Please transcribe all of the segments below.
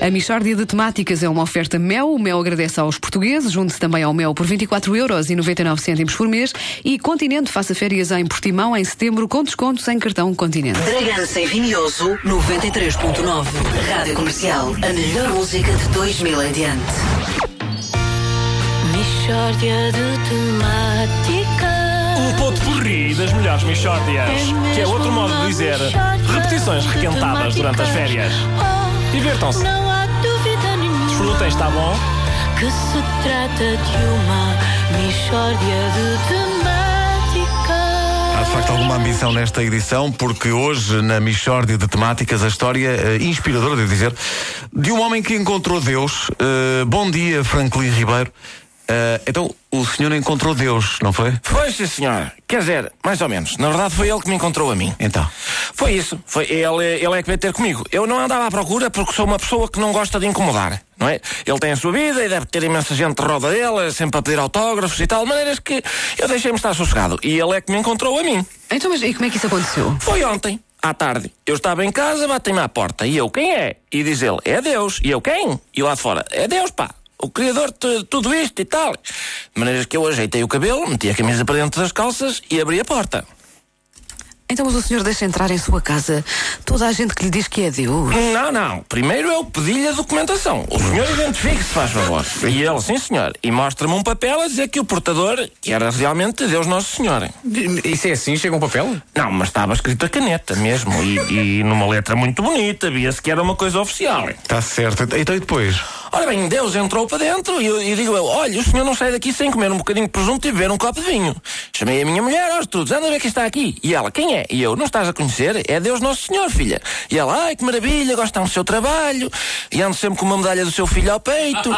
A Michórdia de Temáticas é uma oferta Mel. O Mel agradece aos portugueses. Junte-se também ao Mel por 24,99€ por mês. E Continente faça férias em Portimão em setembro com descontos em cartão Continente. Bragança e Vinhoso 93.9. Rádio Comercial. A melhor música de 2000 em diante. Mishória de temáticas. Um ponto porri das melhores Michórdias. Que é outro modo de dizer repetições requentadas durante as férias. Divirtam-se. Oh, Não há dúvida nenhuma Desfrutem, está bom? que se trata de uma Mishória de temáticas. Há de facto alguma ambição nesta edição, porque hoje, na Michórdia de Temáticas, a história eh, inspiradora, devo dizer, de um homem que encontrou Deus. Eh, bom dia, Franklin Ribeiro. Eh, então, o senhor encontrou Deus, não foi? Foi, sim, senhor. Quer dizer, mais ou menos. Na verdade, foi ele que me encontrou a mim. Então. Foi isso. Foi ele, ele é que veio ter comigo. Eu não andava à procura porque sou uma pessoa que não gosta de incomodar, não é? Ele tem a sua vida e deve ter imensa gente de roda dele, sempre a pedir autógrafos e tal, de maneiras que eu deixei-me estar sossegado. E ele é que me encontrou a mim. Então, mas e como é que isso aconteceu? Foi ontem, à tarde. Eu estava em casa, batem-me à porta. E eu, quem é? E diz ele, é Deus. E eu, quem? E lá de fora, é Deus, pá. O Criador de tudo isto e tal. De maneiras que eu ajeitei o cabelo, meti a camisa para dentro das calças e abri a porta. Então, mas o senhor deixa entrar em sua casa toda a gente que lhe diz que é Deus. Não, não. Primeiro eu pedi-lhe a documentação. O senhor identifique-se, faz favor. E ele, sim, senhor. E mostra-me um papel a dizer que o portador era realmente Deus Nosso Senhor. Isso é assim? Chega um papel? Não, mas estava escrito a caneta mesmo. E, e numa letra muito bonita. Via-se que era uma coisa oficial. Está certo. Então, e depois? Ora bem, Deus entrou para dentro e, e digo eu, olha, o senhor não sai daqui sem comer um bocadinho de presunto e beber um copo de vinho. Chamei a minha mulher, aos trudos, anda a ver quem está aqui. E ela, quem é? E eu, não estás a conhecer? É Deus Nosso Senhor, filha. E ela, ai, que maravilha, gosta do seu trabalho. E ando sempre com uma medalha do seu filho ao peito.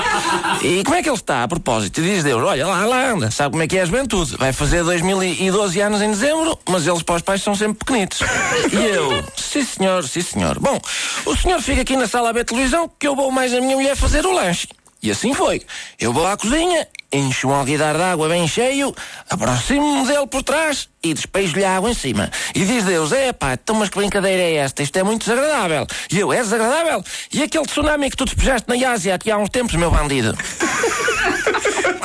E como é que ele está, a propósito? E diz Deus, olha, lá, lá anda, sabe como é que é a juventude? Vai fazer 2012 anos em dezembro, mas eles para os pais são sempre pequenitos. E eu, sim senhor, sim senhor. Bom, o senhor fica aqui na sala a ver televisão que eu vou mais a minha mulher fazer o lanche. E assim foi. Eu vou à cozinha, encho um alguidar de água bem cheio, aproximo-me dele por trás e despejo-lhe a água em cima. E diz Deus, é pá, então mas que brincadeira é esta? Isto é muito desagradável. E eu, é desagradável? E aquele tsunami que tu despejaste na Ásia aqui há uns tempos, meu bandido?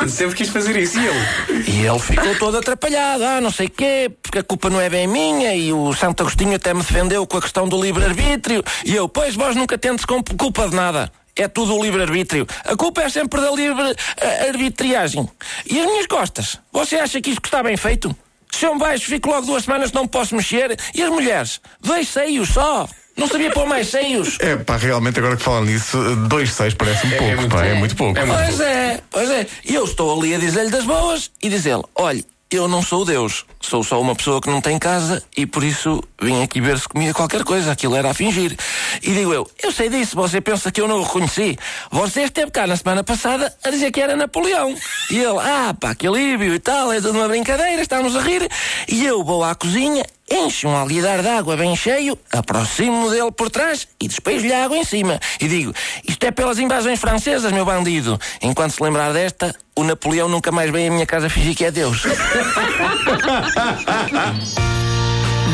Sempre quis fazer isso. E ele? E ele ficou todo atrapalhado, ah, não sei quê, porque a culpa não é bem minha, e o Santo Agostinho até me defendeu com a questão do livre-arbítrio, e eu, pois vós nunca tendes com culpa de nada. É tudo o livre-arbítrio. A culpa é sempre da livre-arbitriagem. E as minhas costas? Você acha que isto está bem feito? Se eu me baixo, fico logo duas semanas, não posso mexer. E as mulheres? Dois seios só. Não sabia pôr mais seios. É pá, realmente, agora que falam nisso, dois seis parece-me pouco, muito pá, é pouco. muito pouco. É muito Pois é, pois é. E eu estou ali a dizer-lhe das boas e dizer-lhe: olha, eu não sou Deus, sou só uma pessoa que não tem casa e por isso vim aqui ver se comia qualquer coisa. Aquilo era a fingir. E digo eu: eu sei disso, você pensa que eu não o reconheci. Você esteve cá na semana passada a dizer que era Napoleão. E ele: ah, pá, que alívio e tal, é tudo uma brincadeira, estamos a rir. E eu vou à cozinha. Encho um alguidar de água bem cheio, aproximo-me dele por trás e despejo-lhe a água em cima. E digo: Isto é pelas invasões francesas, meu bandido. Enquanto se lembrar desta, o Napoleão nunca mais vem à minha casa fingir que é Deus.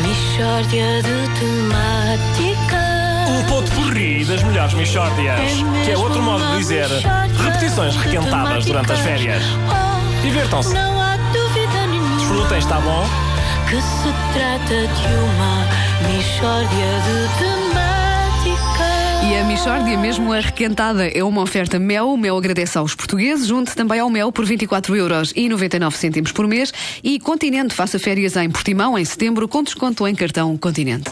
Mishória de temáticas. Um ponto porri das melhores Michórdias. Que é outro modo de dizer repetições requentadas durante as férias. Oh, Divirtam-se. Não há dúvida nenhuma Desfrutem, está bom? Que se trata de uma Mishória de temáticas. E a Michórdia, mesmo a requentada, é uma oferta Mel. O Mel agradece aos portugueses. Junte também ao Mel por 24,99€ por mês. E Continente faça férias em Portimão em setembro com desconto em cartão Continente.